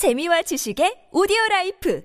재미와 지식의 오디오 라이프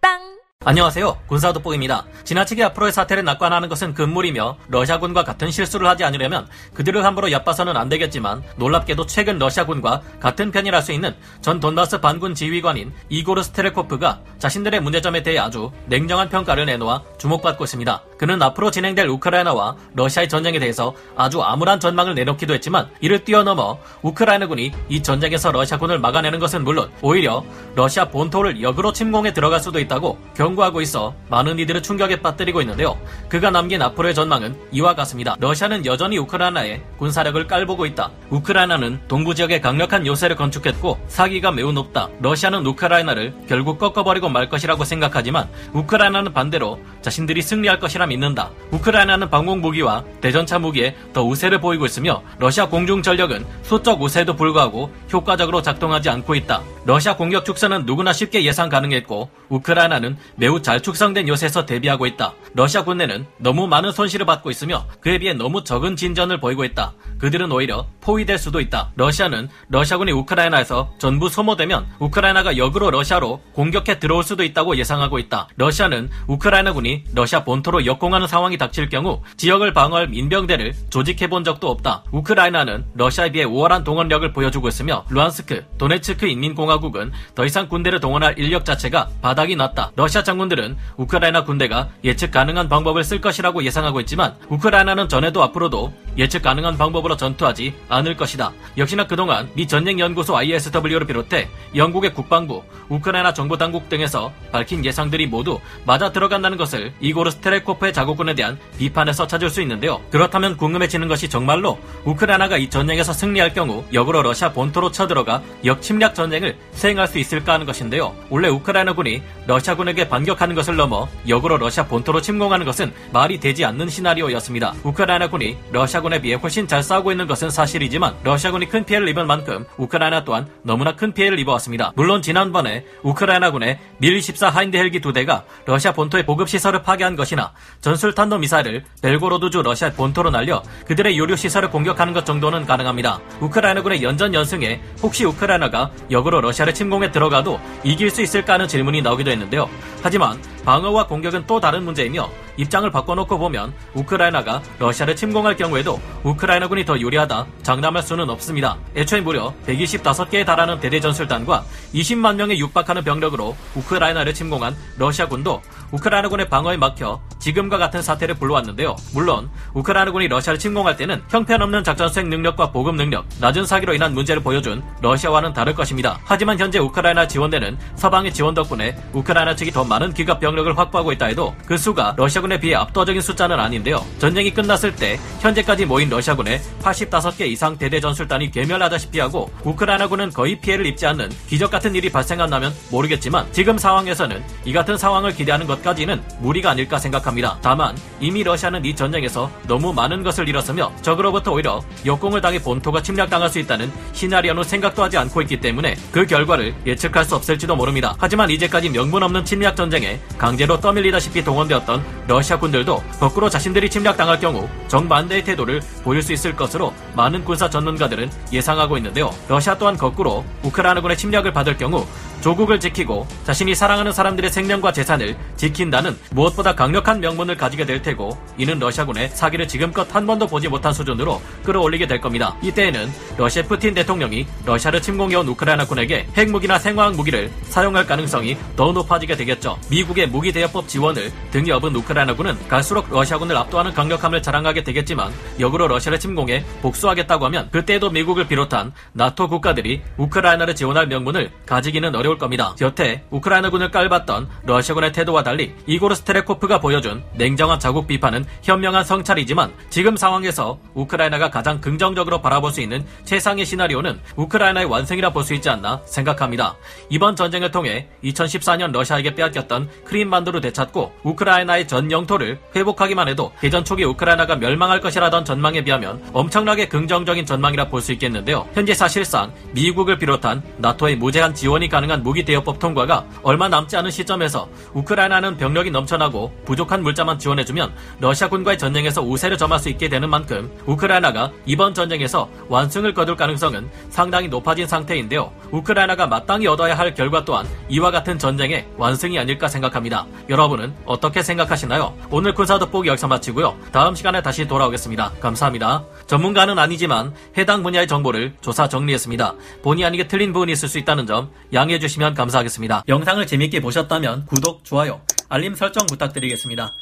팟빵 안녕하세요. 군사도복입니다. 지나치게 앞으로의 사태를 낙관하는 것은 금물이며 러시아군과 같은 실수를 하지 않으려면 그들을 함부로 얕봐서는 안 되겠지만 놀랍게도 최근 러시아군과 같은 편이랄 수 있는 전 돈바스 반군 지휘관인 이고르 스테레코프가 자신들의 문제점에 대해 아주 냉정한 평가를 내놓아 주목받고 있습니다. 그는 앞으로 진행될 우크라이나와 러시아의 전쟁에 대해서 아주 암울한 전망을 내놓기도 했지만 이를 뛰어넘어 우크라이나군이 이 전쟁에서 러시아군을 막아내는 것은 물론 오히려 러시아 본토를 역으로 침공해 들어갈 수도 있다고 경고하고 있어 많은 이들을 충격에 빠뜨리고 있는데요. 그가 남긴 앞으로의 전망은 이와 같습니다. 러시아는 여전히 우크라이나에 군사력을 깔보고 있다. 우크라이나는 동부 지역에 강력한 요새를 건축했고 사기가 매우 높다. 러시아는 우크라이나를 결국 꺾어버리고 말 것이라고 생각하지만 우크라이나는 반대로 자신들이 승리할 것이라 믿는다. 우크라이나는 방공 무기와 대전차 무기에 더 우세를 보이고 있으며 러시아 공중 전력은 소적 우세에도 불구하고 효과적으로 작동하지 않고 있다. 러시아 공격 축선은 누구나 쉽게 예상 가능했고 우크라이나는 매우 잘 축성된 요새에서 대비하고 있다. 러시아 군대는 너무 많은 손실을 받고 있으며 그에 비해 너무 적은 진전을 보이고 있다. 그들은 오히려 포위될 수도 있다. 러시아는 러시아군이 우크라이나에서 전부 소모되면 우크라이나가 역으로 러시아로 공격해 들어올 수도 있다고 예상하고 있다. 러시아는 우크라이나군이 러시아 본토로 역 공하는 상황이 닥칠 경우 지역을 방어할 민병대를 조직해 본 적도 없다. 우크라이나는 러시아에 비해 우월한 동원력을 보여주고 있으며 루안스크, 도네츠크 인민공화국은 더 이상 군대를 동원할 인력 자체가 바닥이 났다. 러시아 장군들은 우크라이나 군대가 예측 가능한 방법을 쓸 것이라고 예상하고 있지만 우크라이나는 전에도 앞으로도 예측 가능한 방법으로 전투하지 않을 것이다. 역시나 그동안 미 전쟁연구소 ISW를 비롯해 영국의 국방부, 우크라이나 정보당국 등에서 밝힌 예상들이 모두 맞아 들어간다는 것을 이고르 스테레코프의 자국군에 대한 비판에서 찾을 수 있는데요. 그렇다면 궁금해지는 것이 정말로 우크라이나가 이 전쟁에서 승리할 경우 역으로 러시아 본토로 쳐들어가 역침략 전쟁을 수행할 수 있을까 하는 것인데요. 원래 우크라이나군이 러시아군에게 반격하는 것을 넘어 역으로 러시아 본토로 침공하는 것은 말이 되지 않는 시나리오였습니다. 우크라이나군이 러시아군에 비해 훨씬 잘 싸우고 있는 것은 사실이지만 러시아군이 큰 피해를 입은 만큼 우크라이나 또한 너무나 큰 피해를 입어왔습니다. 물론 지난번에 우크라이나군의 밀14 하인드 헬기 두 대가 러시아 본토의 보급 시설을 파괴한 것이나 전술탄도 미사일을 벨고로드주 러시아 본토로 날려 그들의 요류 시설을 공격하는 것 정도는 가능합니다. 우크라이나군의 연전 연승에 혹시 우크라이나가 역으로 러시아를 침공해 들어가도 이길 수 있을까 하는 질문이 나오기도 했는데요. 하지만 방어와 공격은 또 다른 문제이며 입장을 바꿔놓고 보면 우크라이나가 러시아를 침공할 경우에도 우크라이나군이 더 유리하다 장담할 수는 없습니다. 애초에 무려 125개에 달하는 대대전술단과 20만 명에 육박하는 병력으로 우크라이나를 침공한 러시아군도 우크라이나군의 방어에 막혀 지금과 같은 사태를 불러왔는데요. 물론 우크라이나군이 러시아를 침공할 때는 형편없는 작전 수행 능력과 보급 능력, 낮은 사기로 인한 문제를 보여준 러시아와는 다를 것입니다. 하지만 현재 우크라이나 지원대는 서방의 지원 덕분에 우크라이나 측이 더 많은 기갑 병력을 확보하고 있다 해도 그 수가 러시아군 에 비해 압도적인 숫자는 아닌데요. 전쟁이 끝났을 때 현재까지 모인 러시아군의 85개 이상 대대 전술단이 괴멸하다시피 하고 우크라이나군은 거의 피해를 입지 않는 기적 같은 일이 발생한다면 모르겠지만 지금 상황에서는 이 같은 상황을 기대하는 것까지는 무리가 아닐까 생각합니다. 다만 이미 러시아는 이 전쟁에서 너무 많은 것을 잃었으며 적으로부터 오히려 역공을 당해 본토가 침략당할 수 있다는 시나리오는 생각도 하지 않고 있기 때문에 그 결과를 예측할 수 없을지도 모릅니다. 하지만 이제까지 명분 없는 침략 전쟁에 강제로 떠밀리다시피 동원되었던 러시아 군들도 거꾸로 자신들이 침략당할 경우 정반대의 태도를 보일 수 있을 것으로 많은 군사 전문가들은 예상하고 있는데요. 러시아 또한 거꾸로 우크라이나군의 침략을 받을 경우 조국을 지키고 자신이 사랑하는 사람들의 생명과 재산을 지킨다는 무엇보다 강력한 명분을 가지게 될 테고 이는 러시아군의 사기를 지금껏 한 번도 보지 못한 수준으로 끌어올리게 될 겁니다. 이때에는 러시아 푸틴 대통령이 러시아를 침공해온 우크라이나군에게 핵무기나 생화학 무기를 사용할 가능성이 더 높아지게 되겠죠. 미국의 무기 대여법 지원을 등에 업은 우크라이나군은 갈수록 러시아군을 압도하는 강력함을 자랑하게 되겠지만 역으로 러시아를 침공해 복수하겠다고 하면 그때에도 미국을 비롯한 나토 국가들이 우크라이나를 지원할 명분을 가지기는 어려 울 겁니다. 여태 우크라이나군을 깔봤던 러시아군의 태도와 달리 이고르 스테레코프가 보여준 냉정한 자국 비판은 현명한 성찰이지만 지금 상황에서 우크라이나가 가장 긍정적으로 바라볼 수 있는 최상의 시나리오는 우크라이나의 완성이라 볼 수 있지 않나 생각합니다. 이번 전쟁을 통해 2014년 러시아에게 빼앗겼던 크림반도를 되찾고 우크라이나의 전 영토를 회복하기만 해도 개전 초기 우크라이나가 멸망할 것이라던 전망에 비하면 엄청나게 긍정적인 전망이라 볼 수 있겠는데요. 현재 사실상 미국을 비롯한 나토의 무제한 지원이 가능한 대한 무기 대여법 통과가 얼마 남지 않은 시점에서 우크라이나는 병력이 넘쳐나고 부족한 물자만 지원해주면 러시아군과의 전쟁에서 우세를 점할 수 있게 되는 만큼 우크라이나가 이번 전쟁에서 완승을 거둘 가능성은 상당히 높아진 상태인데요. 우크라이나가 마땅히 얻어야 할 결과 또한 이와 같은 전쟁의 완승이 아닐까 생각합니다. 여러분은 어떻게 생각하시나요? 오늘 군사 돋보기 여기서 마치고요. 다음 시간에 다시 돌아오겠습니다. 감사합니다. 전문가는 아니지만 해당 분야의 정보를 조사 정리했습니다. 본의 아니게 틀린 부분이 있을 수 있다는 점 양해 해주시면 감사하겠습니다. 영상을 재밌게 보셨다면 구독, 좋아요, 알림 설정 부탁드리겠습니다.